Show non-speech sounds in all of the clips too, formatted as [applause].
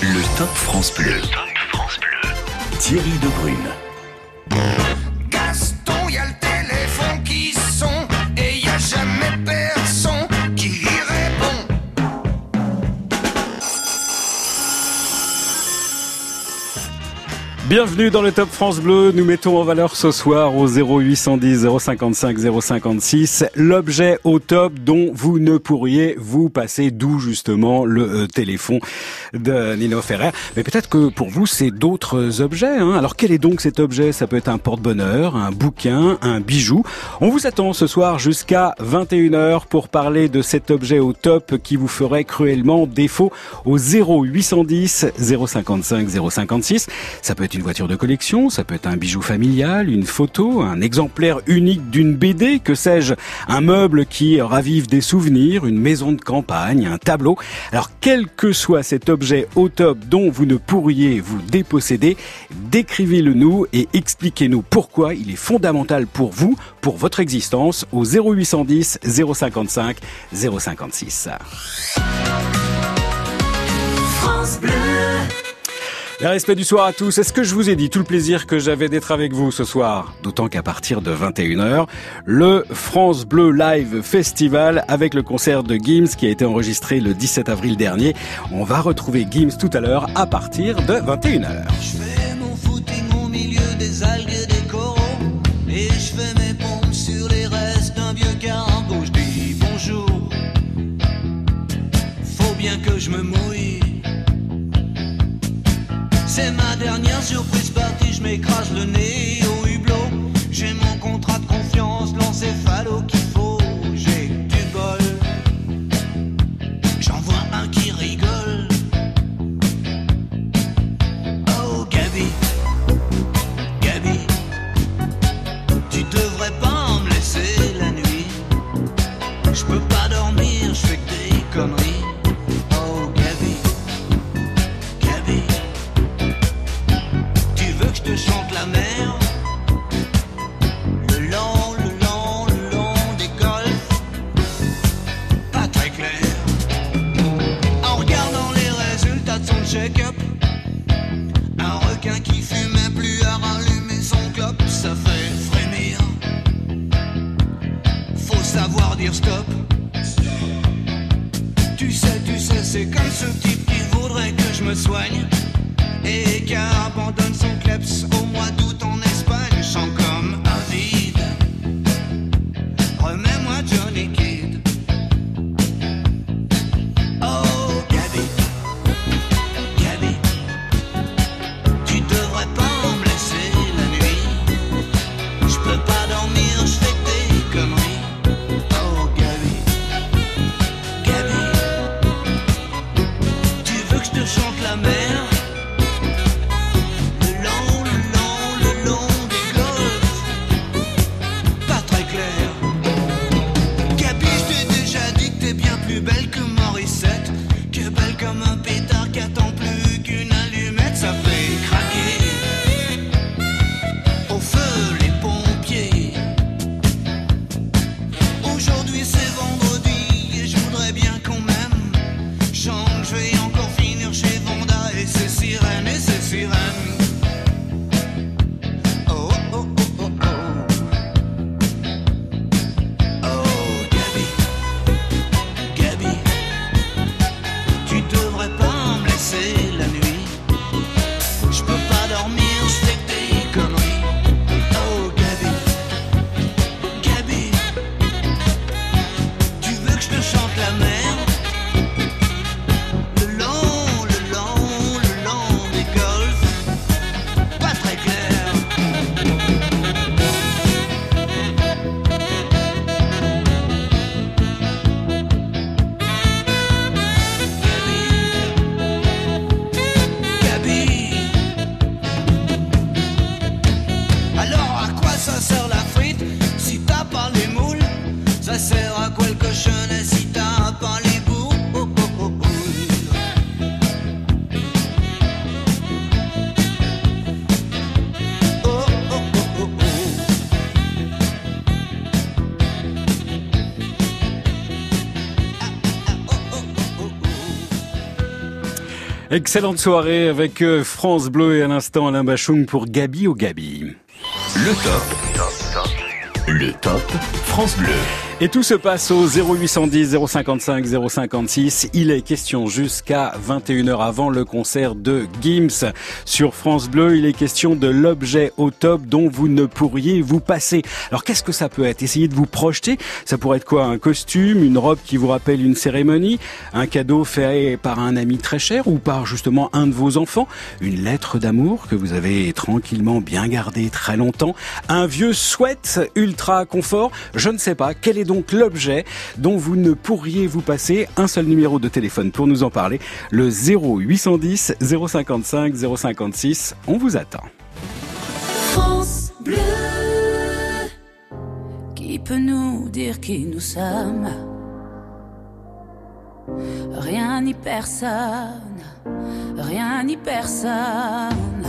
Le Top France Bleu. Le Top France Bleu. Thierry Debrune. Bienvenue dans le Top France Bleu. Nous mettons en valeur ce soir au 0810 055 056 l'objet au top dont vous ne pourriez vous passer, d'où justement le euh, téléphone de Nino Ferrer. Mais peut-être que pour vous, c'est d'autres objets. Hein. Alors quel est donc cet objet? Ça peut être un porte-bonheur, un bouquin, un bijou. On vous attend ce soir jusqu'à 21h pour parler de cet objet au top qui vous ferait cruellement défaut au 0810 055 056. Ça peut être voiture de collection, ça peut être un bijou familial, une photo, un exemplaire unique d'une BD, que sais-je, un meuble qui ravive des souvenirs, une maison de campagne, un tableau. Alors quel que soit cet objet au top dont vous ne pourriez vous déposséder, décrivez-le nous et expliquez-nous pourquoi il est fondamental pour vous, pour votre existence, au 0810 055 056. Le respect du soir à tous. Est-ce que je vous ai dit tout le plaisir que j'avais d'être avec vous ce soir? D'autant qu'à partir de 21h, le France Bleu Live Festival avec le concert de Gims qui a été enregistré le 17 avril dernier. On va retrouver Gims tout à l'heure à partir de 21h. Je fais mon footing au milieu des algues surprise partie Je m'écrase le nez Tu Excellente soirée avec euh, France Bleu et à l'instant Alain Bachung pour Gabi au Gabi. Le top. Le top France Bleu. Et tout se passe au 0810 055 056. Il est question jusqu'à 21h avant le concert de Gims. Sur France Bleu, il est question de l'objet au top dont vous ne pourriez vous passer. Alors qu'est-ce que ça peut être? Essayez de vous projeter. Ça pourrait être quoi? Un costume, une robe qui vous rappelle une cérémonie, un cadeau fait par un ami très cher ou par justement un de vos enfants, une lettre d'amour que vous avez tranquillement bien gardée très longtemps, un vieux sweat ultra confort. Je ne sais pas. Quel est donc l'objet dont vous ne pourriez vous passer un seul numéro de téléphone pour nous en parler, le 0810 055 056. On vous attend. France Bleu. Qui peut nous dire qui nous sommes? Rien ni personne, rien ni personne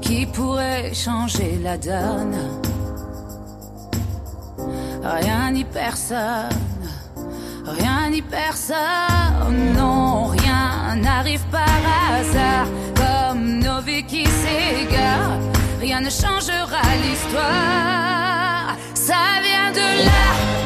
qui pourrait changer la donne. Rien ni personne, rien ni personne, non, rien n'arrive par hasard, comme nos vies qui s'égarent, rien ne changera l'histoire, ça vient de là,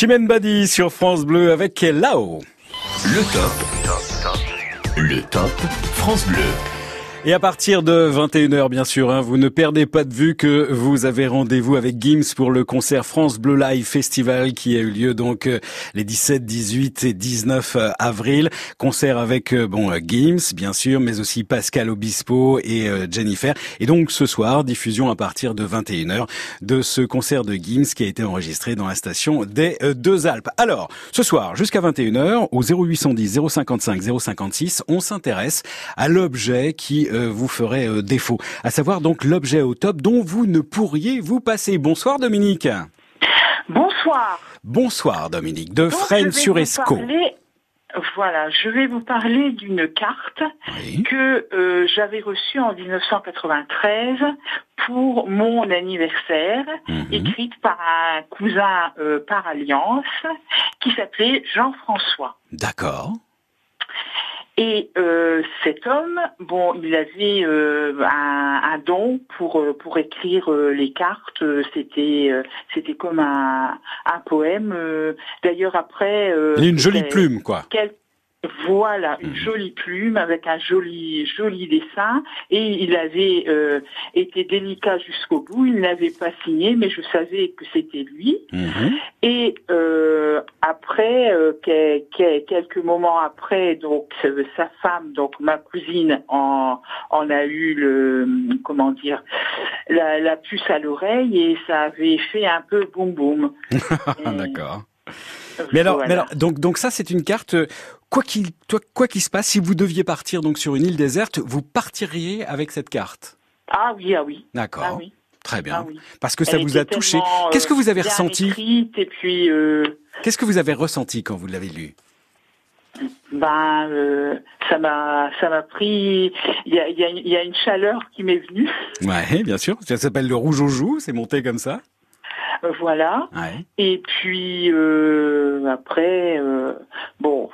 Chimène Badi sur France Bleu avec Lao. Le top. Le top France Bleu. Et à partir de 21h, bien sûr, hein, vous ne perdez pas de vue que vous avez rendez-vous avec Gims pour le concert France Bleu Live Festival qui a eu lieu donc euh, les 17, 18 et 19 avril. Concert avec euh, bon euh, Gims, bien sûr, mais aussi Pascal Obispo et euh, Jennifer. Et donc ce soir, diffusion à partir de 21h de ce concert de Gims qui a été enregistré dans la station des euh, Deux Alpes. Alors, ce soir, jusqu'à 21h, au 0810 055 056, on s'intéresse à l'objet qui euh, vous ferait euh, défaut. À savoir donc l'objet au top dont vous ne pourriez vous passer. Bonsoir Dominique. Bonsoir. Bonsour Dominique de Fresnes sur parler- Voilà, je vais vous parler d'une carte Oui. que euh, j'avais reçue en 1993 pour mon anniversaire, Mhm. écrite par un cousin euh, par alliance qui s'appelait Jean-François. D'accord. Et euh, cet homme, bon, il avait euh, un, un don pour euh, pour écrire euh, les cartes. C'était euh, c'était comme un, un poème. D'ailleurs après. euh, une jolie plume, quoi. quel- Voilà, une Mhm. jolie plume avec un joli joli dessin et il avait euh, été délicat jusqu'au bout. Il n'avait pas signé, mais je savais que c'était lui. Mhm. Et euh, après, euh, que- que- quelques moments après, donc sa femme, donc ma cousine, en, en a eu le comment dire la, la puce à l'oreille et ça avait fait un peu boum boum. [laughs] D'accord. Euh, Mais alors, voilà. mais alors, donc, donc ça, c'est une carte. euh, Quoi qu'il, toi, quoi qu'il se passe, si vous deviez partir donc sur une île déserte, vous partiriez avec cette carte? ah oui, ah oui, D'accord. ah oui, Très bien. ah oui. Parce que ça Elle vous a touché. euh, Qu'est-ce que vous avez bien ressenti? écrite, Et puis, euh, Qu'est-ce que vous avez ressenti quand vous l'avez lu? Ben, euh, ça m'a, ça m'a pris. Il y a, y a une chaleur qui m'est venue. Ouais, bien sûr. Ça s'appelle le rouge aux joues. C'est monté comme ça. Euh, Voilà. Ouais. Et puis euh, après, euh, bon,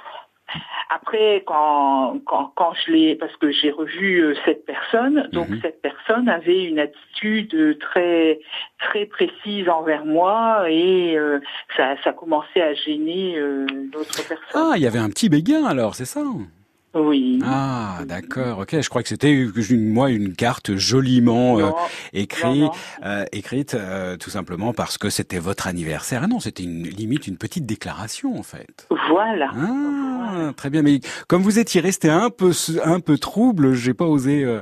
après quand quand quand je l'ai, parce que j'ai revu euh, cette personne, donc Mhm. cette personne avait une attitude très très précise envers moi et euh, ça ça commençait à gêner euh, d'autres personnes. Ah, il y avait un petit béguin alors, c'est ça? Oui. Ah, d'accord. Ok, je crois que c'était une, moi une carte joliment euh, écrite, non, non. euh, écrite euh, tout simplement parce que c'était votre anniversaire. Ah non, c'était une limite une petite déclaration en fait. Voilà. Ah, très bien. Mais comme vous étiez resté un peu un peu trouble, j'ai pas osé euh,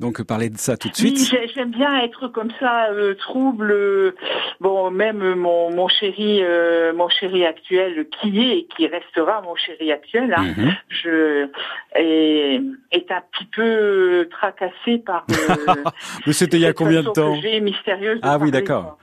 donc parler de ça tout de Oui, suite. j'ai- j'aime bien être comme ça, euh, trouble. euh, bon, même mon, mon chéri, euh, mon chéri actuel, qui est et qui restera mon chéri actuel, hein, Mhm. je est, est un petit peu tracassé par. euh, [laughs] Mais c'était il y a combien de temps mystérieuse de Ah oui, d'accord.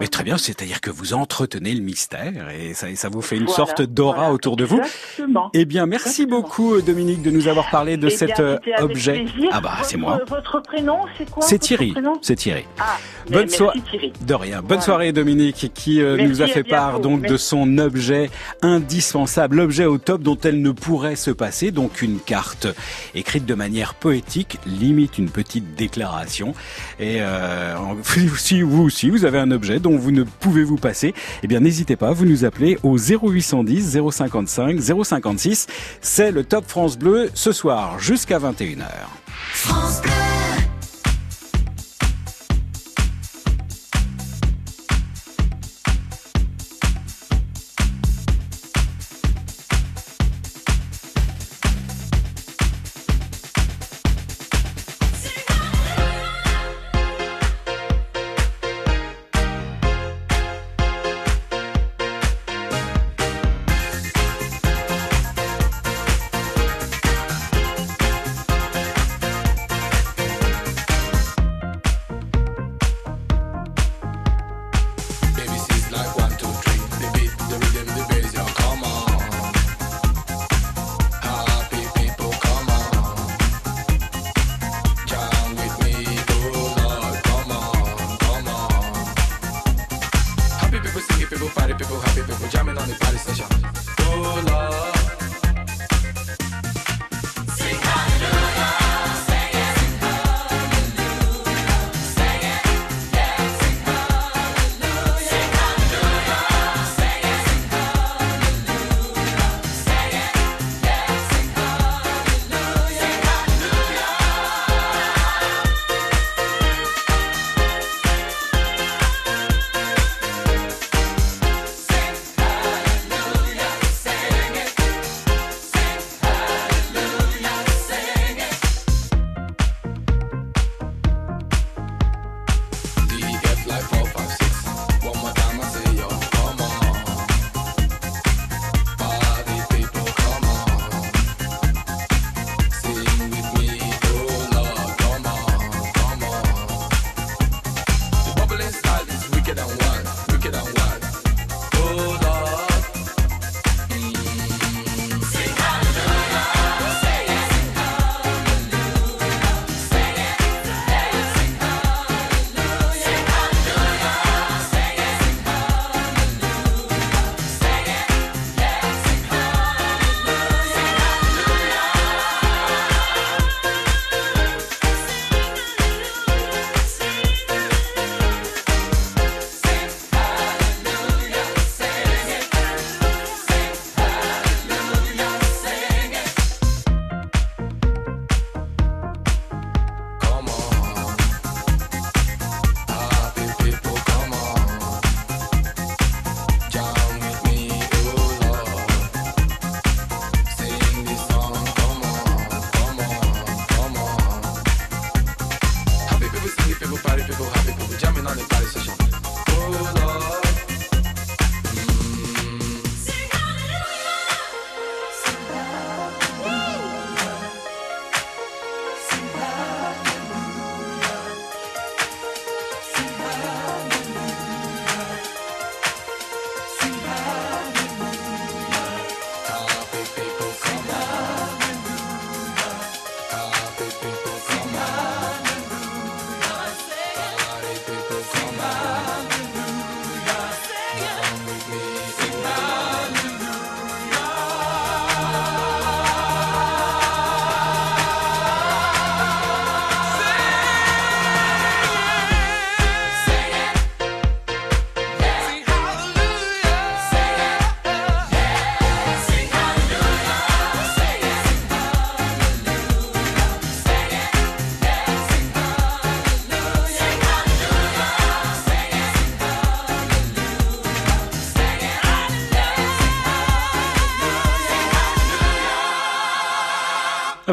Mais très bien, c'est-à-dire que vous entretenez le mystère et ça, et ça vous fait une Voilà, sorte d'aura voilà, autour de vous. Exactement. Eh bien, merci Exactement. beaucoup Dominique de nous avoir parlé de Eh cet bien, euh, objet. plaisir. Ah bah c'est moi. Votre prénom, c'est quoi C'est Thierry. C'est Thierry. Ah, Bonne merci soirée. Thierry. De rien. Bonne Voilà. soirée Dominique qui euh, Merci, nous a fait part donc de son objet indispensable, l'objet au top dont elle ne pourrait se passer, donc une carte écrite de manière poétique, limite une petite déclaration. Et euh, [laughs] si vous aussi vous avez un objet dont vous ne pouvez vous passer, eh bien n'hésitez pas, vous nous appelez au 0810 055 056. C'est le Top France Bleu ce soir jusqu'à 21h. France Bleu.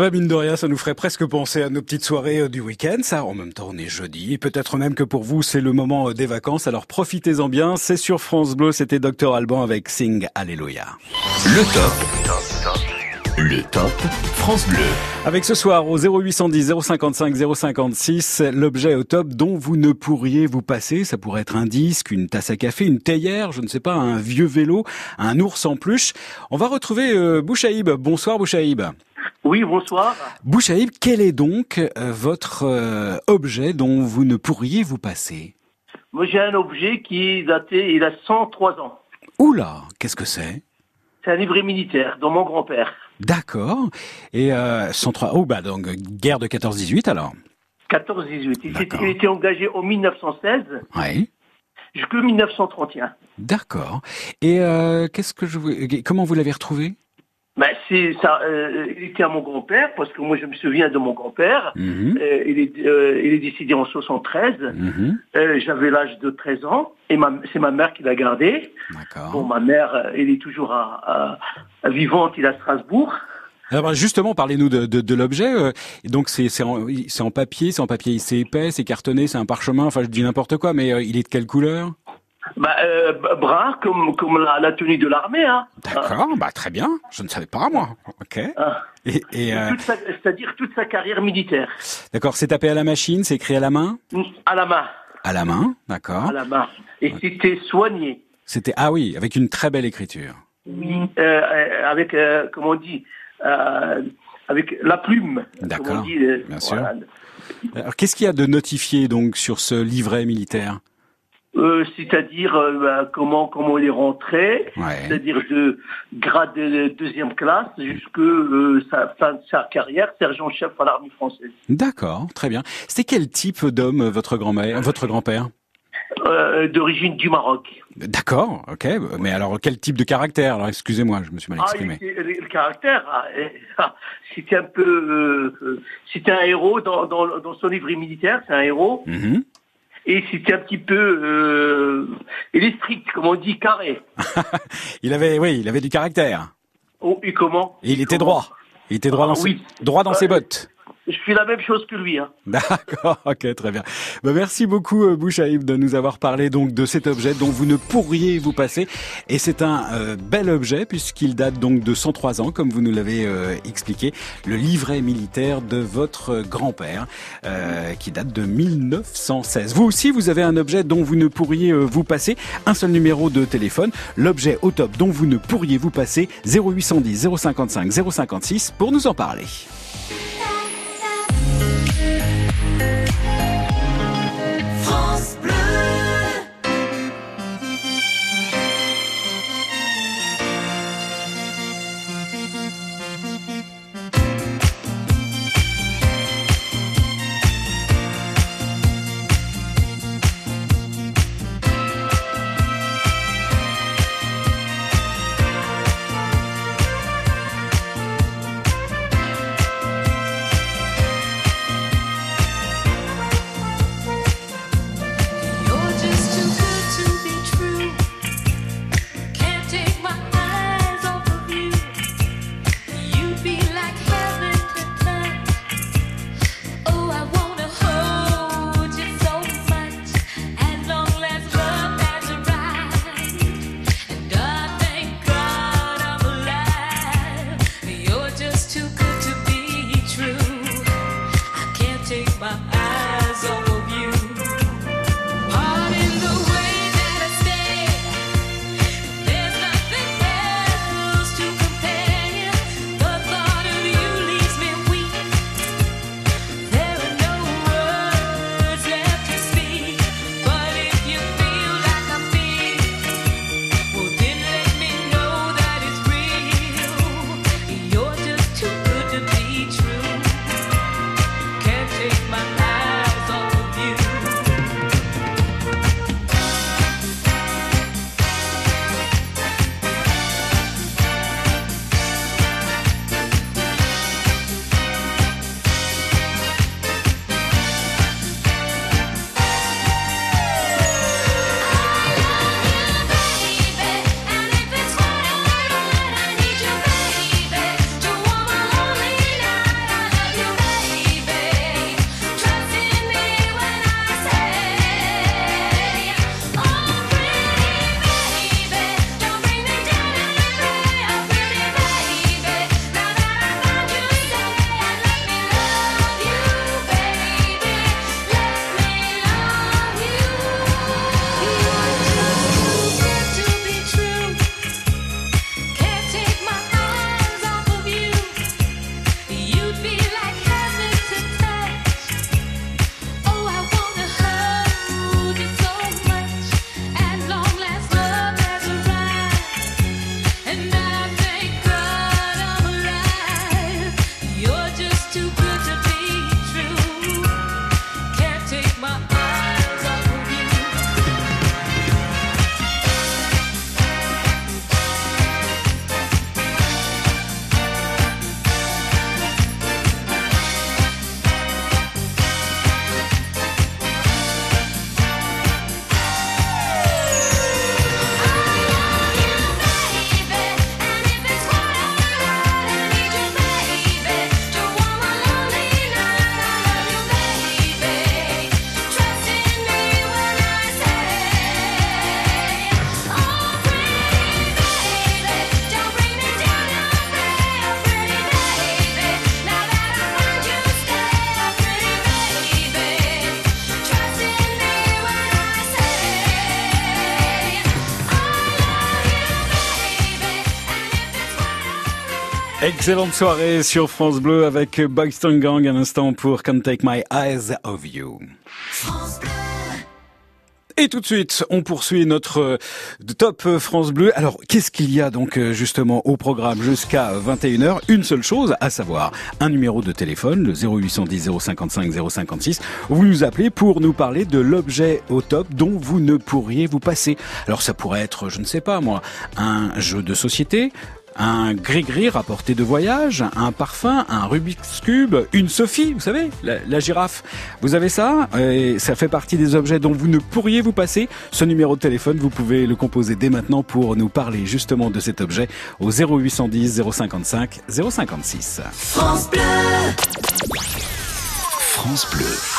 Ah bah mine de rien, ça nous ferait presque penser à nos petites soirées euh, du week-end. Ça, en même temps, on est jeudi. Peut-être même que pour vous, c'est le moment euh, des vacances. Alors profitez-en bien. C'est sur France Bleu. C'était Dr Alban avec Sing Alléluia. Le top. Le top France Bleu. Avec ce soir au 0810 055 056, l'objet au top dont vous ne pourriez vous passer. Ça pourrait être un disque, une tasse à café, une théière, je ne sais pas, un vieux vélo, un ours en peluche. On va retrouver euh, Bouchaïb. Bonsoir Bouchaïb. Oui, bonsoir. Bouchaïb, quel est donc euh, votre euh, objet dont vous ne pourriez vous passer? Moi, j'ai un objet qui est daté, il a 103 ans. Oula, qu'est-ce que c'est? C'est un livret militaire dont mon grand-père. D'accord. Et euh, 103... Oh bah donc guerre de 14-18 alors 14-18. Il, était engagé en 1916 Oui. jusqu'en 1931. D'accord. Et euh, qu'est-ce que je vous... comment vous l'avez retrouvé? Ben, c'est ça. euh, il était à mon grand-père parce que moi, je me souviens de mon grand-père. Mhm. Euh, il, est, euh, il est décédé en 73. Mhm. Euh, J'avais l'âge de 13 ans et c'est ma mère qui l'a gardé. Bon, ma mère, euh, elle est toujours à, à- à vivante, il est à Strasbourg. Alors bah, justement, parlez-nous de, de, de l'objet. euh, et donc c'est c'est en, en papier, c'est en papier, c'est épais, c'est cartonné, c'est un parchemin. Enfin, je dis n'importe quoi, mais euh, il est de quelle couleur? Bah, euh, brun comme, comme la, la tenue de l'armée. Hein. D'accord, bah très bien. Je ne savais pas moi. Ok. Ah. Et, et, euh, C'est-à-dire toute sa carrière militaire. d'accord, c'est tapé à la machine, c'est écrit à la main? À la main. À la main, d'accord. À la main. Et c'était soigné. C'était ah oui, avec une très belle écriture. Oui. Euh, euh, avec, euh, comment on dit, euh, avec la plume. D'accord, bien sûr. voilà. Alors qu'est-ce qu'il y a de notifié donc sur ce livret militaire? Euh, c'est-à-dire euh, bah, comment comment il est rentré, Ouais. c'est-à-dire de grade de deuxième classe jusque euh, sa fin de sa carrière, sergent-chef à l'armée française. D'accord, très bien. C'était quel type d'homme euh, votre grand-mère, votre grand-père? D'origine du Maroc. D'accord, ok. Mais alors quel type de caractère? Alors excusez-moi, je me suis mal Ah, exprimé. le, caractère, ah, eh, ah, c'était un peu, c'était un héros dans, dans, dans son livret militaire, c'est un héros, Mhm. Et c'était un petit peu, euh, strict, comme on dit, carré. [laughs] Il avait, oui, il avait du caractère. Oh, et comment? Et il était Comment? droit. Il était droit Ah, dans ses, oui. droit dans Euh, ses bottes. Je fais la même chose que lui. Hein. [laughs] D'accord, ok, très bien. Bah, merci beaucoup euh, Bouchaïb de nous avoir parlé donc de cet objet dont vous ne pourriez vous passer. Et c'est un euh, bel objet puisqu'il date donc de 103 ans, comme vous nous l'avez euh, expliqué, le livret militaire de votre grand-père, euh, qui date de 1916. Vous aussi, vous avez un objet dont vous ne pourriez euh, vous passer. Un seul numéro de téléphone, l'objet au top dont vous ne pourriez vous passer, 0810 055 056 pour nous en parler. Excellente soirée sur France Bleu avec Boyston Gang un instant pour Can't Take My Eyes Off You. Et tout de suite, on poursuit notre euh, top euh, France Bleu. Alors, qu'est-ce qu'il y a donc euh, justement au programme jusqu'à 21h Une seule chose, à savoir un numéro de téléphone, le 0810 055 056. Vous nous appelez pour nous parler de l'objet au top dont vous ne pourriez vous passer. Alors, ça pourrait être, je ne sais pas moi, un jeu de société, un gris-gris rapporté de voyage, un parfum, un Rubik's Cube, une Sophie, vous savez, la, girafe. Vous avez ça et ça fait partie des objets dont vous ne pourriez vous passer. Ce numéro de téléphone, vous pouvez le composer dès maintenant pour nous parler justement de cet objet au 0810 055 056. France Bleu. France Bleu.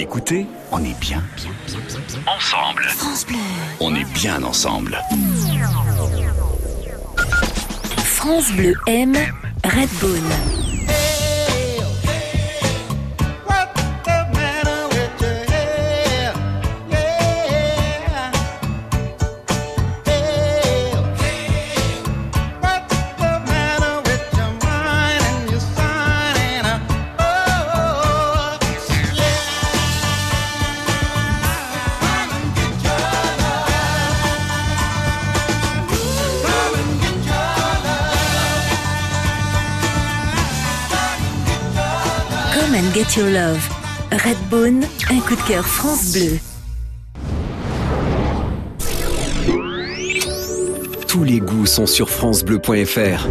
Écoutez, on est bien. Ensemble. On est bien ensemble. France Bleu aime Redbone. What's Get Your Love. Redbone, un coup de cœur France Bleu. Tous les goûts sont sur francebleu.fr.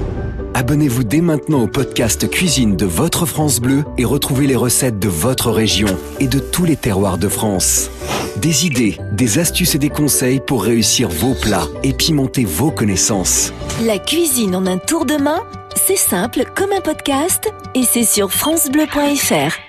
Abonnez-vous dès maintenant au podcast Cuisine de votre France Bleu et retrouvez les recettes de votre région et de tous les terroirs de France. Des idées, des astuces et des conseils pour réussir vos plats et pimenter vos connaissances. La cuisine en un tour de main, c'est simple comme un podcast et c'est sur francebleu.fr.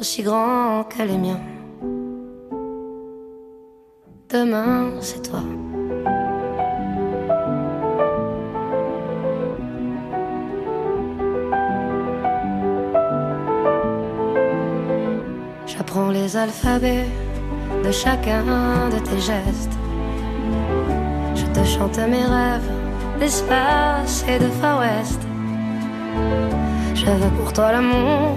aussi grands que les miens. Demain, c'est toi. J'apprends les alphabets de chacun de tes gestes. Je te chante mes rêves d'espace et de Far West. Je veux pour toi l'amour,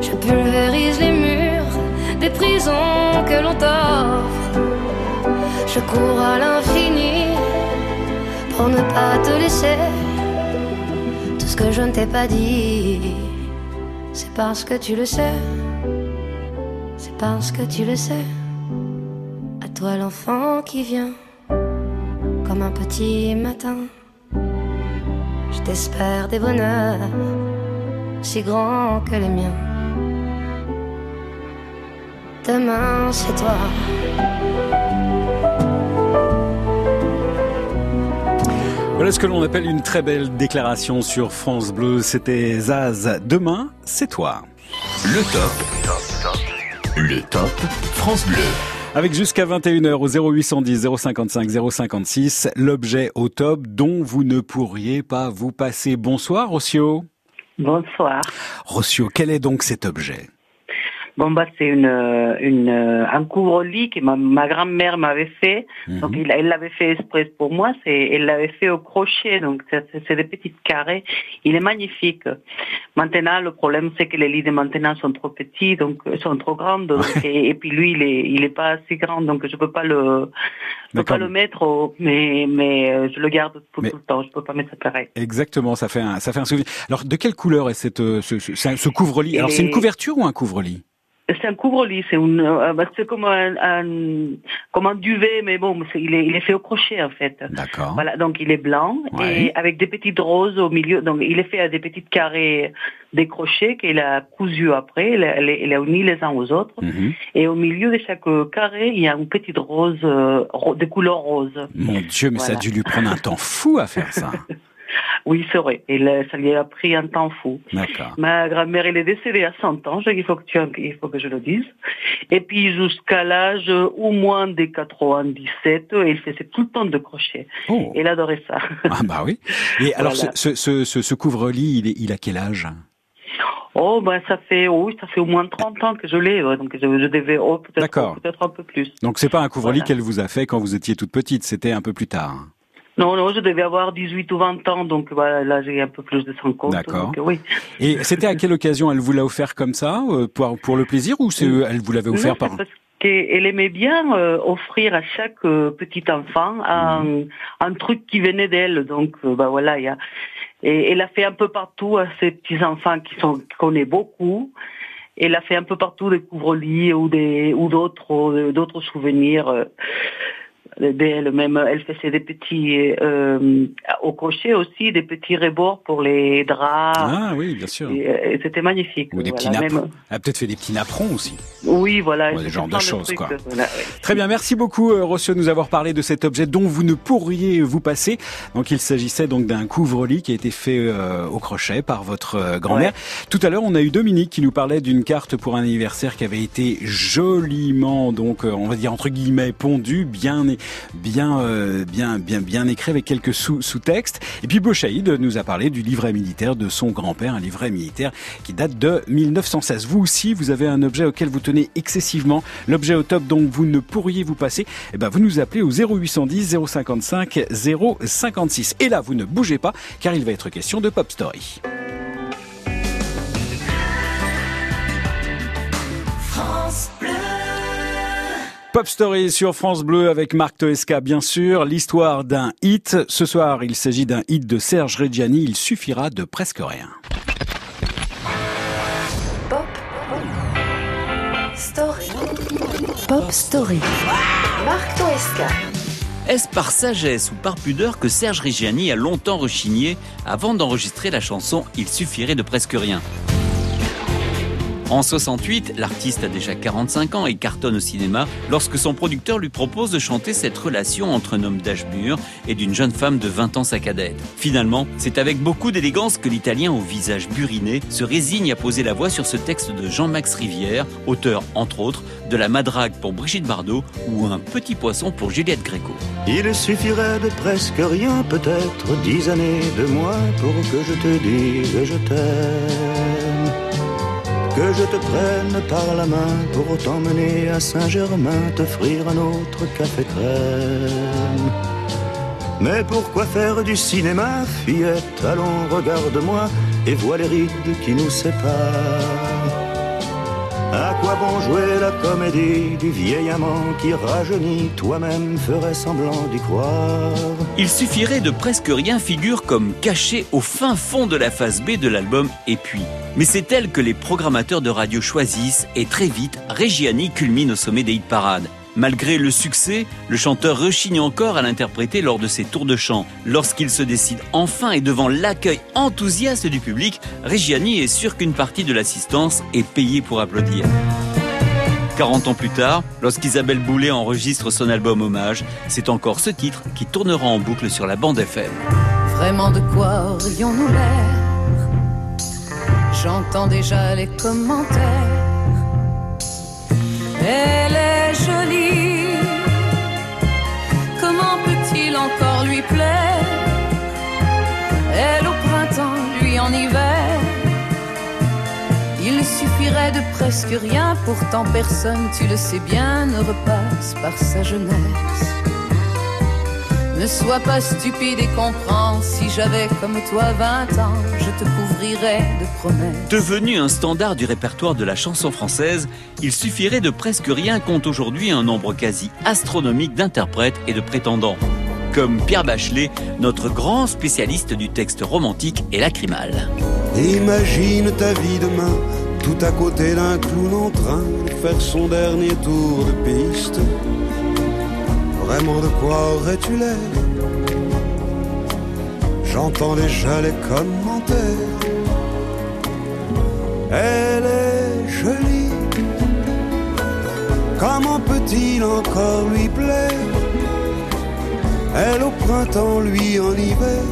Je pulvérise les murs des prisons que l'on t'offre. Je cours à l'infini pour ne pas te laisser. Tout ce que je ne t'ai pas dit, c'est parce que tu le sais. C'est parce que tu le sais. À toi l'enfant qui vient, comme un petit matin. Je t'espère des bonheurs si grands que les miens. Demain, c'est toi. Voilà ce que l'on appelle une très belle déclaration sur France Bleu. C'était Zaz. Demain, c'est toi. Le top. Le top France Bleu. Avec jusqu'à 21h au 0810 055 056, l'objet au top dont vous ne pourriez pas vous passer. Bonsoir, Rossio. Bonsoir. Rossio, quel est donc cet objet? Bon bah c'est une, euh, une euh, un couvre-lit que ma, ma grand-mère m'avait fait. Mhm. Donc il, elle l'avait fait exprès pour moi. C'est elle l'avait fait au crochet. Donc c'est des petites carrés. Il est magnifique. Maintenant le problème c'est que les lits de maintenant sont trop petits donc euh, sont trop grandes. donc, et, et puis lui il est il est pas assez grand donc je peux pas le je peux pas le mettre. au- mais mais euh, je le garde tout, Mais- tout le temps. Je peux pas mettre ça pareil. Exactement, ça fait un, ça fait un souvenir. Alors, de quelle couleur est cette, euh, ce, ce, ce couvre-lit? Alors, c'est une couverture ou un couvre-lit? C'est un couvre-lit, c'est une, euh, bah, c'est comme un, un- comme un duvet, mais bon, il est, il est fait au crochet en fait. D'accord. Voilà, donc il est blanc Ouais. et avec des petites roses au milieu. Donc il est fait à des petites carrés décrochés qu'il a cousus après. Il a, il a uni les uns aux autres. Mhm. Et au milieu de chaque carré, il y a une petite rose euh, ro- de couleur rose. Mon Dieu, mais ça a dû lui prendre un temps fou à faire ça. [laughs] Oui, c'est vrai. Et là, ça lui a pris un temps fou. D'accord. Ma grand-mère, elle est décédée à 100 ans, il faut que tu, il faut que je le dise. Et puis jusqu'à l'âge au moins des 97, elle faisait tout le temps de crochet. Oh. Elle adorait ça. Ah bah oui. Et [laughs] alors, Voilà. ce, ce, ce, couvre-lit, il, il a quel âge? Oh, ben ça fait, oh, oui, ça fait au moins 30 ans que je l'ai, ouais, donc je, je devais, oh, peut-être, peut-être un peu plus. Donc, c'est pas un couvre-lit Voilà. qu'elle vous a fait quand vous étiez toute petite, c'était un peu plus tard. Non, non, je devais avoir 18 ou 20 ans, donc voilà, là j'ai un peu plus de 50. D'accord. Donc, oui. Et c'était à quelle occasion Elle vous l'a offert comme ça, euh, pour, pour le plaisir, ou c'est elle vous l'avait offert Non, par... parce qu'elle aimait bien euh, offrir à chaque euh, petit enfant un, Mhm. un truc qui venait d'elle. Donc, euh, bah voilà, il y a. Et elle a fait un peu partout à ses petits enfants qui sont qui connaît beaucoup. Elle a fait un peu partout des couvre-lits ou des ou d'autres euh, d'autres souvenirs. Euh, d'elle même elle faisait des petits euh, au crochet aussi des petits rebords pour les draps Ah oui, bien sûr. Et, euh, c'était magnifique Ou des voilà, petits même- napperons. Elle a peut-être fait des petits napperons aussi. oui, voilà. Ouais, c'était genres de choses, quoi. voilà. Très bien, merci beaucoup euh, Rossio de nous avoir parlé de cet objet dont vous ne pourriez vous passer. Donc il s'agissait donc d'un couvre-lit qui a été fait euh, au crochet par votre euh, grand-mère. Tout à l'heure, on a eu Dominique qui nous parlait d'une carte pour un anniversaire qui avait été joliment donc euh, on va dire entre guillemets pondue, bien bien euh, bien bien bien écrit avec quelques sous sous-textes. Et puis Bochaïd nous a parlé du livret militaire de son grand-père, un livret militaire qui date de 1916. Vous aussi, vous avez un objet auquel vous tenez excessivement, l'objet au top dont vous ne pourriez vous passer. Eh ben vous nous appelez au 0810 055 056. Et là, vous ne bougez pas car il va être question de Pop Story. Pop Story sur France Bleu avec Marc Toesca, bien sûr. L'histoire d'un hit. Ce soir, il s'agit d'un hit de Serge Reggiani. Il suffira de presque rien. Story. Pop Story. Marc Toesca. Est-ce par sagesse ou par pudeur que Serge Reggiani a longtemps rechigné avant d'enregistrer la chanson Il suffirait de presque rien en 68, l'artiste a déjà 45 ans et cartonne au cinéma lorsque son producteur lui propose de chanter cette relation entre un homme d'âge mûr et d'une jeune femme de 20 ans sa cadette. Finalement, c'est avec beaucoup d'élégance que l'Italien au visage buriné se résigne à poser la voix sur ce texte de Jean-Max Rivière, auteur entre autres de La Madrague pour Brigitte Bardot ou Un petit poisson pour Juliette Gréco. Il suffirait de presque rien, peut-être dix années de moins pour que je te dise je t'aime. Que je te prenne par la main pour t'emmener à Saint-Germain, t'offrir un autre café crème. Mais pourquoi faire du cinéma, fillette? Allons, regarde-moi et vois les rides qui nous séparent. À quoi bon jouer la comédie du vieil amant qui rajeunit Toi-même ferais semblant d'y croire. Il suffirait de presque rien figure comme caché au fin fond de la phase B de l'album Et puis. Mais c'est elle que les programmateurs de radio choisissent et très vite, Reggiani culmine au sommet des hit parades. Malgré le succès, le chanteur rechigne encore à l'interpréter lors de ses tours de chant. Lorsqu'il se décide enfin et devant l'accueil enthousiaste du public, Reggiani est sûr qu'une partie de l'assistance est payée pour applaudir. 40 ans plus tard, lorsqu'Isabelle Boulet enregistre son album Hommage, c'est encore ce titre qui tournera en boucle sur la bande FM. Vraiment de quoi aurions-nous l'air? J'entends déjà les commentaires. Elle est suffirait de presque rien, pourtant personne, tu le sais bien, ne repasse par sa jeunesse. Ne sois pas stupide et comprends, si j'avais comme toi 20 ans, je te couvrirais de promesses. Devenu un standard du répertoire de la chanson française, il suffirait de presque rien compte aujourd'hui un nombre quasi astronomique d'interprètes et de prétendants. Comme Pierre Bachelet, notre grand spécialiste du texte romantique et lacrymal. Imagine ta vie demain, tout à côté d'un clown en train de faire son dernier tour de piste. Vraiment de quoi aurais-tu l'air? J'entends déjà les commentaires. Elle est jolie. Comment peut-il encore lui plaire Elle au printemps, lui en hiver.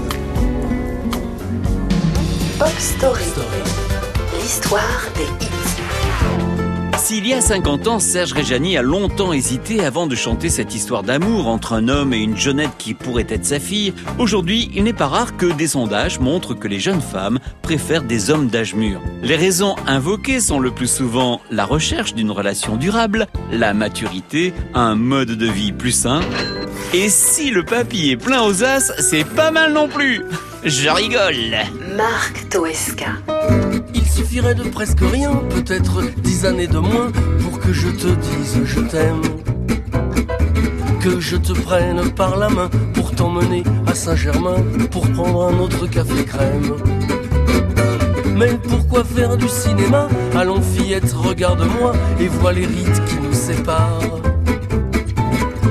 Pop Story. L'histoire des hits. S'il y a 50 ans, Serge Reggiani a longtemps hésité avant de chanter cette histoire d'amour entre un homme et une jeunette qui pourrait être sa fille, aujourd'hui, il n'est pas rare que des sondages montrent que les jeunes femmes préfèrent des hommes d'âge mûr. Les raisons invoquées sont le plus souvent la recherche d'une relation durable, la maturité, un mode de vie plus sain. Et si le papy est plein aux as, c'est pas mal non plus. Je rigole. Marc Toesca. Suffirait de presque rien, peut-être dix années de moins, pour que je te dise je t'aime. Que je te prenne par la main pour t'emmener à Saint-Germain, pour prendre un autre café crème. Mais pourquoi faire du cinéma? Allons fillette, regarde-moi et vois les rites qui nous séparent.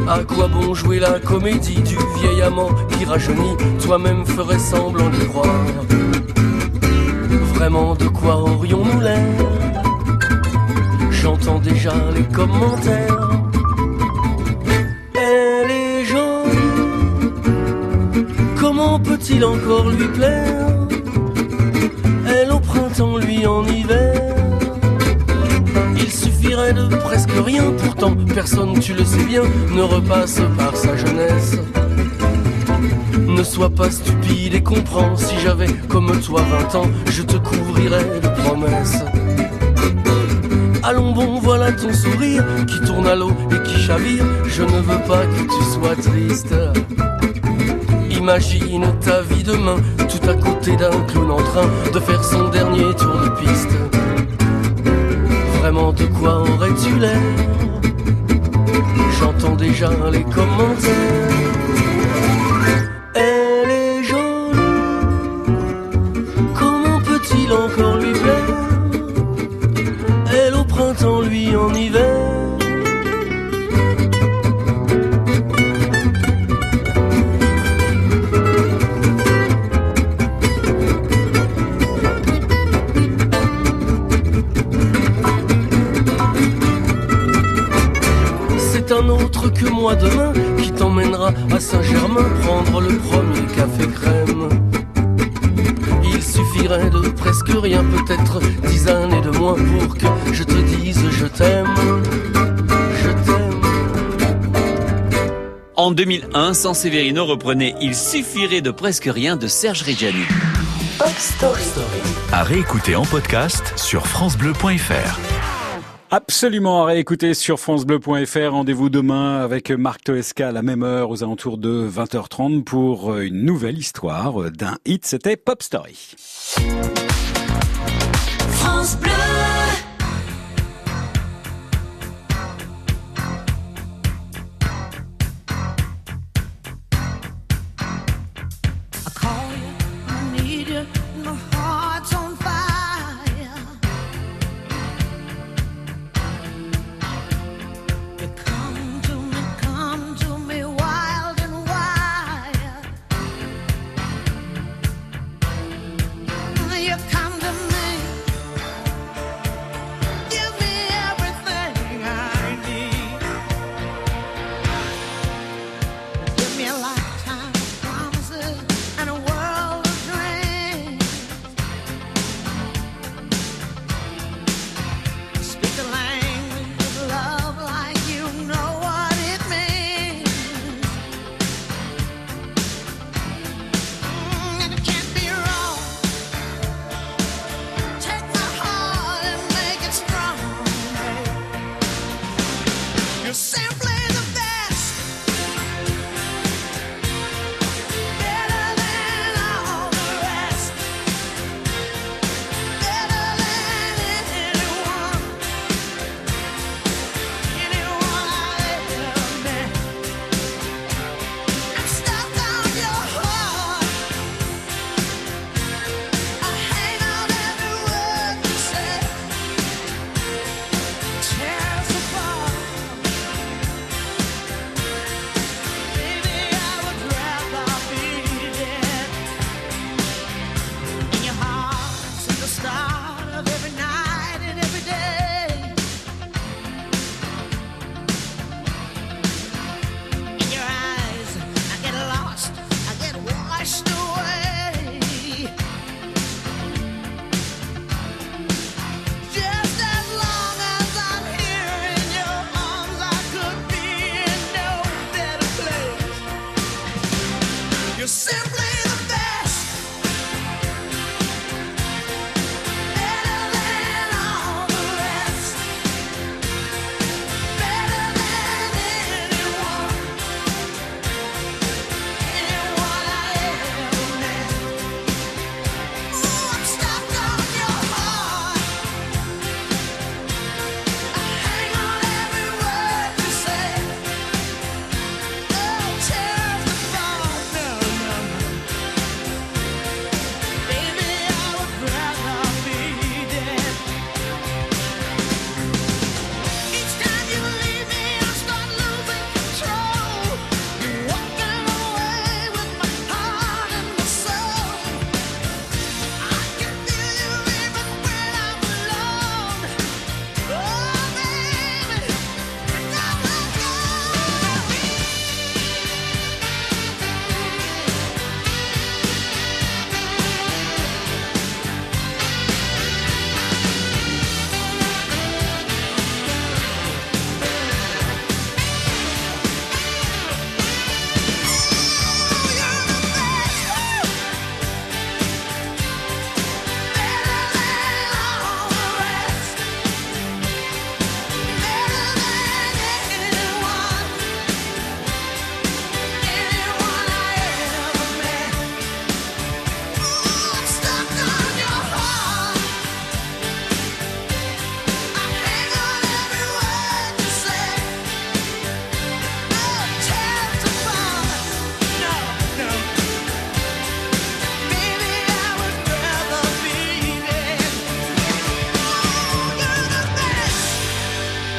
À quoi bon jouer la comédie du vieil amant qui rajeunit? Toi-même ferais semblant d'y croire. Vraiment de quoi aurions-nous l'air J'entends déjà les commentaires. Elle est jolie. Comment peut-il encore lui plaire? Elle au printemps, lui en hiver. Il suffirait de presque rien, pourtant personne, tu le sais bien, ne repasse par sa jeunesse. Ne sois pas stupide et comprends, si j'avais comme toi 20 ans, je te couvrirais de promesses. Allons bon, voilà ton sourire qui tourne à l'eau et qui chavire, je ne veux pas que tu sois triste. Imagine ta vie demain, tout à côté d'un clown en train de faire son dernier tour de piste. Vraiment de quoi aurais-tu l'air? J'entends déjà les commentaires. 2001, Sanseverino reprenait Il suffirait de presque rien de Serge Reggiani. Pop Story. À réécouter en podcast sur FranceBleu.fr. Absolument à réécouter sur francebleu.fr. Rendez-vous demain avec Marc Toesca à la même heure aux alentours de 20h30 pour une nouvelle histoire d'un hit. C'était Pop Story. France Bleu.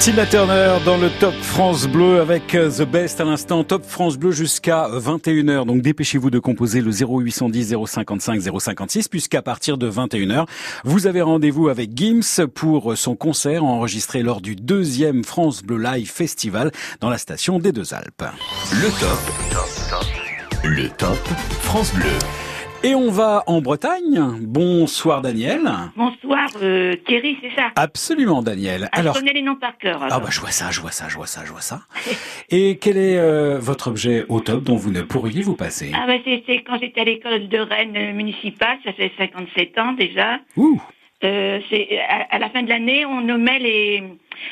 Tina Turner dans le Top France Bleu avec euh, The Best à l'instant. Top France Bleu jusqu'à 21h. Donc dépêchez-vous de composer le 0810 055 056 puisqu'à partir de 21h, vous avez rendez-vous avec Gims pour son concert enregistré lors du deuxième France Bleu Live Festival dans la station des Deux Alpes. Le top. Le top France Bleu. Et on va en Bretagne. Bonsoir Daniel. Bonsoir euh, Thierry, c'est ça Absolument Daniel. Ah, Alors Je connais les noms par cœur. Ah bah je vois ça, je vois ça, je vois ça, je vois ça. [laughs] Et quel est euh, votre objet au top dont vous ne pourriez vous passer Ah bah c'est quand j'étais à l'école de Rennes municipale, ça fait 57 ans déjà. Ouh. Euh, c'est à, à la fin de l'année, on nommait les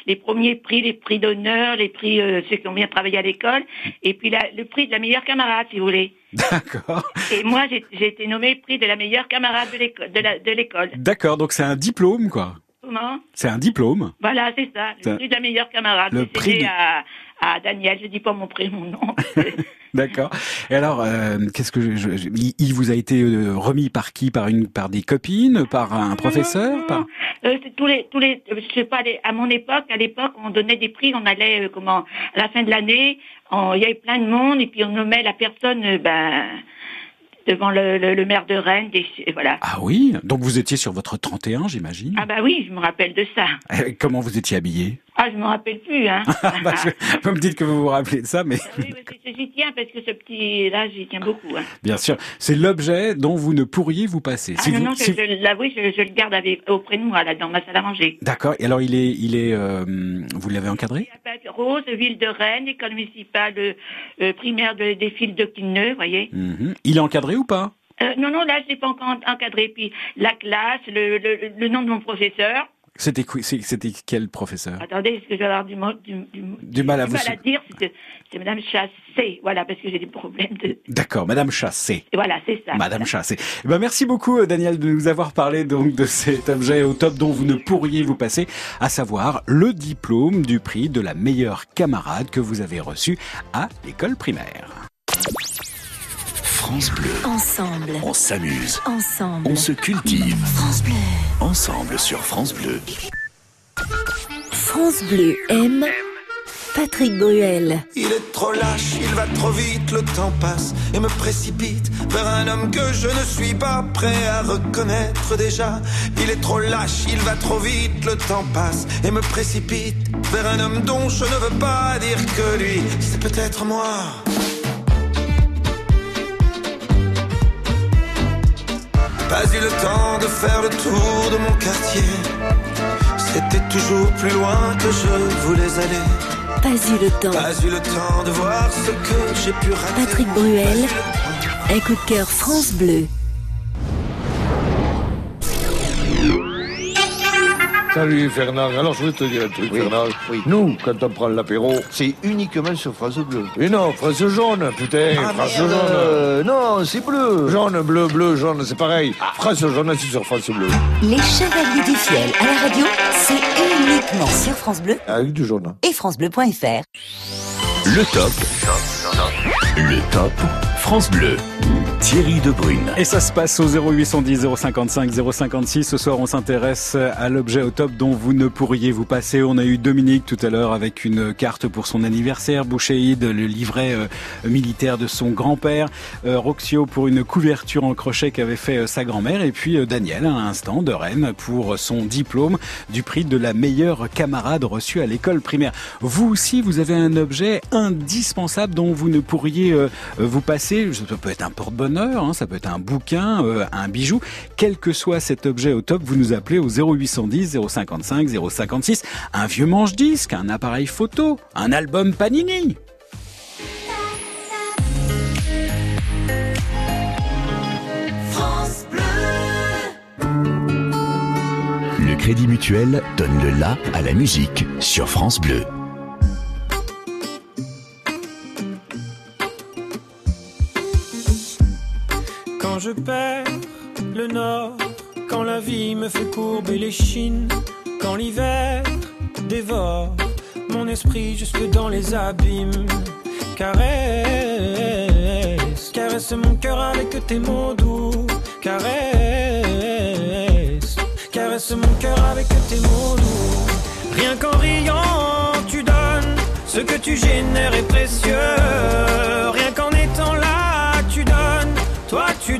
les premiers prix, les prix d'honneur, les prix euh, ceux qui ont bien travaillé à l'école, et puis la- le prix de la meilleure camarade, si vous voulez. D'accord. Et moi, j'ai j'ai été nommée prix de la meilleure camarade de l'école. De la- de l'école. D'accord, donc c'est un diplôme quoi. Comment? C'est un diplôme. Voilà, c'est ça, le prix de la meilleure camarade. Le prix cédé de- à, à Daniel, je dis pas mon prénom, mon nom. [laughs] D'accord. Et alors, euh, qu'est-ce que je, je- il, il vous a été euh, remis par qui? Par une, par des copines, par un professeur, par Euh, tous les, tous les, euh, je sais pas, les- à mon époque, à l'époque, on donnait des prix, on allait, euh, comment, à la fin de l'année, on- il y avait plein de monde, et puis on nommait la personne, ben, devant le, le, le maire de Rennes, des, et voilà. Ah oui? Donc vous étiez sur votre 31, j'imagine? Ah bah oui, je me rappelle de ça. Euh, Comment vous étiez habillé Ah, je me rappelle plus, hein. [laughs] bah, je- Vous me dites que vous vous rappelez de ça, mais Oui, oui, j'y tiens parce que ce petit, là, j'y tiens beaucoup. Hein. bien sûr, c'est l'objet dont vous ne pourriez vous passer. Ah Si non, vous- non, je, si- je l'avoue, je, je le garde avec, auprès de moi, là, dans ma salle à manger. D'accord. Et alors il est, il est, euh, vous l'avez encadré? Rose, ville de Rennes, école municipale euh, euh, primaire de, des fils de Quineux, vous voyez. Mhm. Il est encadré ou pas? Euh, non, non, là, je l'ai pas encore encadré. Puis la classe, le, le, le nom de mon professeur. C'était c'était quel professeur? Attendez, est-ce que je vais avoir du, du, du, Du mal à vous. mal à dire C'est c'est Madame Chassé, voilà, parce que j'ai des problèmes de... D'accord, Madame Chassé. Et voilà, c'est ça. Madame Chassé. Eh ben, merci beaucoup, euh, Daniel, de nous avoir parlé donc de cet objet au top dont vous ne pourriez vous passer, à savoir le diplôme du prix de la meilleure camarade que vous avez reçu à l'école primaire. France Bleu. Ensemble. On s'amuse. Ensemble. On se cultive. France Bleu. Ensemble sur France Bleu. France Bleu aime Patrick Bruel. Il est trop lâche, il va trop vite, le temps passe et me précipite vers un homme que je ne suis pas prêt à reconnaître déjà. Il est trop lâche, il va trop vite, le temps passe et me précipite vers un homme dont je ne veux pas dire que lui, c'est peut-être moi. Pas eu le temps de faire le tour de mon quartier. C'était toujours plus loin que je voulais aller. Pas eu le temps. Pas eu le temps de voir ce que j'ai pu rater. Patrick Bruel. Un coup de cœur France Bleu. Salut Fernand, alors je vais te dire un truc Fernand. Nous, quand on prend l'apéro... C'est uniquement sur France Bleu. Et non, France jaune, putain, Ah, France merde, jaune. euh, non, c'est bleu. Ah. Jaune, bleu, bleu, jaune, c'est pareil. France jaune, c'est sur France Bleu. Les Chevaliers du Fiel à la radio, c'est uniquement sur France Bleu Avec du jaune. et francebleu.fr. Le top. Le top France Bleu. Thierry Debrune. Et ça se passe au 0810 055 056. Ce soir, on s'intéresse à l'objet au top dont vous ne pourriez vous passer. On a eu Dominique tout à l'heure avec une carte pour son anniversaire. Bouchéide, le livret euh, militaire de son grand-père. Euh, Roxio pour une couverture en crochet qu'avait fait euh, sa grand-mère. Et puis Daniel, à l'instant, de Rennes pour son diplôme du prix de la meilleure camarade reçue à l'école primaire. Vous aussi, vous avez un objet indispensable dont vous ne pourriez vous passer. Ça peut être un porte-bonheur, hein, ça peut être un bouquin, euh, un bijou. Quel que soit cet objet au top, vous nous appelez au 0810 055 056. Un vieux manche-disque, un appareil photo, un album Panini. France Bleu. Le Crédit Mutuel donne le la à la musique sur France Bleu. Je perds le nord, quand la vie me fait courber les chines, quand l'hiver dévore mon esprit jusque dans les abîmes. Caresse, caresse mon cœur avec tes mots doux. Caresse, caresse mon cœur avec tes mots doux. Rien qu'en riant, tu génères est précieux. Rien qu'en étant là, tu donnes. Toi, tu donnes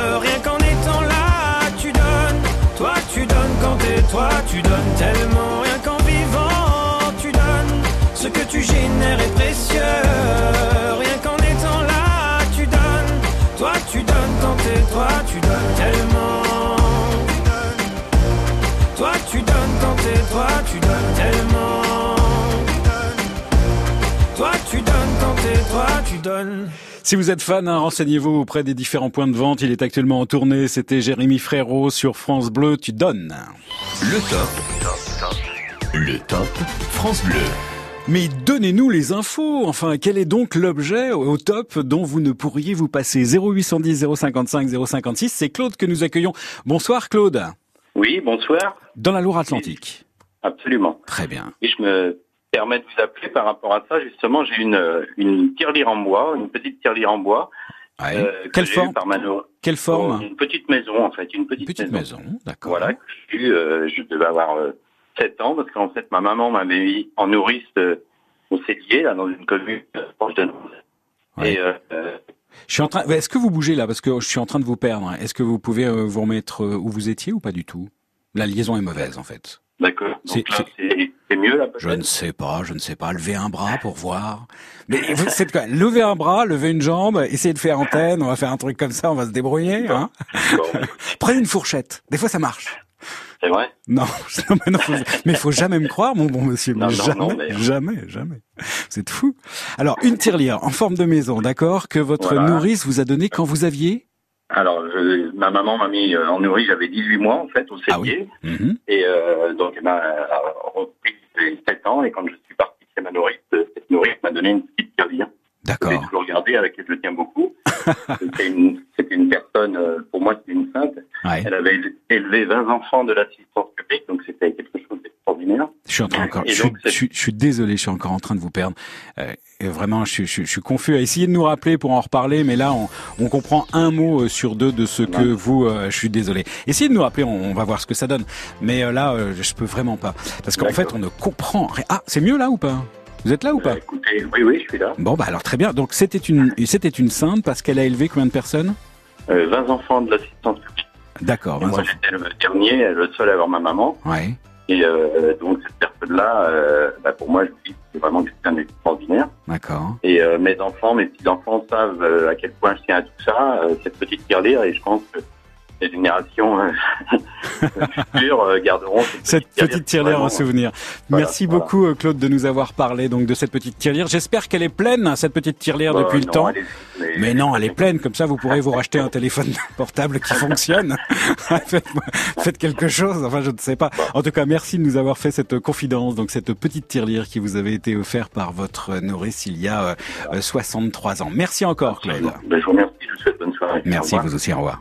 Tu donnes tellement. Rien qu'en vivant, tu donnes, ce que tu génères est précieux. Rien qu'en étant là, tu donnes, toi tu donnes quand t'es toi, tu donnes tellement. Toi tu donnes quand t'es toi, tu donnes tellement. Toi tu donnes quand t'es toi, tu donnes. Si vous êtes fan, hein, renseignez-vous auprès des différents points de vente. Il est actuellement en tournée. C'était Jérémy Frérot sur France Bleu. Tu donnes. Le top. Le top France Bleu. Mais donnez-nous les infos. Enfin, quel est donc l'objet au top dont vous ne pourriez vous passer? 0810 055 056. C'est Claude que nous accueillons. Bonsoir Claude. Oui, bonsoir. Dans la Loire-Atlantique. Absolument. Très bien. Et je me permets de vous appeler par rapport à ça. Justement, j'ai une, euh, une tirelire en bois, une petite tirelire en bois. euh, que Quelle j'ai forme par ma no- Quelle forme Une petite maison, en fait. Une petite, Petite maison, d'accord. Voilà, eue, euh, je devais avoir euh, 7 ans, parce qu'en fait, ma maman m'avait mis en nourrice euh, au Célier, là, dans une commune euh, proche de Nantes. Et euh, euh, Je suis en train. Est-ce que vous bougez là? Parce que je suis en train de vous perdre. Est-ce que vous pouvez euh, vous remettre euh, où vous étiez ou pas du tout? La liaison est mauvaise en fait. D'accord. C'est- Donc là, c'est c'est mieux, là, Je ne sais pas, je ne sais pas. Levez un bras pour voir. Mais vous c'est quoi? Levez un bras, levez une jambe, essayez de faire antenne. On va faire un truc comme ça, on va se débrouiller. Hein Prenez une fourchette. Des fois, ça marche. C'est vrai? Non, [laughs] non, mais non, faut- mais il faut jamais me croire, mon bon monsieur. Non, mais non, jamais, non, mais- jamais, jamais. C'est fou. Alors, une tirelire en forme de maison, d'accord, que votre Voilà. nourrice vous a donné quand vous aviez Alors, je- ma maman m'a mis euh, en nourrice, j'avais 18 mois, en fait, au Ah Célier. Mhm. Et euh, donc, elle m'a a repris j'ai 7 ans. Et quand je suis parti chez ma nourrice, euh, cette nourrice m'a donné une petite tirelire. D'accord. Je l'ai toujours gardée, avec laquelle je tiens beaucoup. [laughs] C'était une, c'était une personne, euh, pour moi, c'était une sainte. Ouais. Elle avait élevé 20 enfants de l'assistance publique, donc c'était quelque chose d'extraordinaire. Je suis en train encore. Je suis, donc, je, je suis désolé, je suis encore en train de vous perdre. Euh, et vraiment, je, suis- je, suis- je suis confus. Essayez de nous rappeler pour en reparler, mais là, on, on comprend un mot euh, sur deux de ce que vous. euh, je suis désolé. Essayez de nous rappeler, on, on va voir ce que ça donne. Mais euh, là, euh, je peux vraiment pas, parce qu'en fait, on ne comprend rien. Ah, c'est mieux là ou pas? Vous êtes là ou pas Écoutez, oui, oui, je suis là. Bon, bah alors très bien. Donc c'était une, c'était une sainte parce qu'elle a élevé combien de personnes Euh, 20 enfants de l'assistance publique. D'accord. Et 20 moi, enfants. j'étais le dernier, le seul à avoir ma maman. Ouais. Et euh, donc, cette personne-là, euh, bah, pour moi, je dis que c'est vraiment quelqu'un d'extraordinaire. D'accord. Et euh, mes enfants, mes petits-enfants savent euh, à quel point je tiens à tout ça, euh, cette petite tirelire, et je pense que les générations [laughs] euh, futures euh, garderont cette petite tirelire en souvenir. Voilà, Merci voilà. beaucoup euh, Claude de nous avoir parlé donc de cette petite tirelire. J'espère qu'elle est pleine hein, cette petite tirelire Bah, depuis le temps. est- mais- Mais non, elle est pleine comme ça vous pourrez vous racheter un téléphone [laughs] portable qui fonctionne. [laughs] faites, faites quelque chose, enfin je ne sais pas. En tout cas, merci de nous avoir fait cette confidence donc cette petite tirelire qui vous avait été offerte par votre nourrice il y a euh, euh, 63 ans. Merci encore Claude. Je vous remercie, je vous souhaite bonne soirée. Merci vous aussi, au revoir.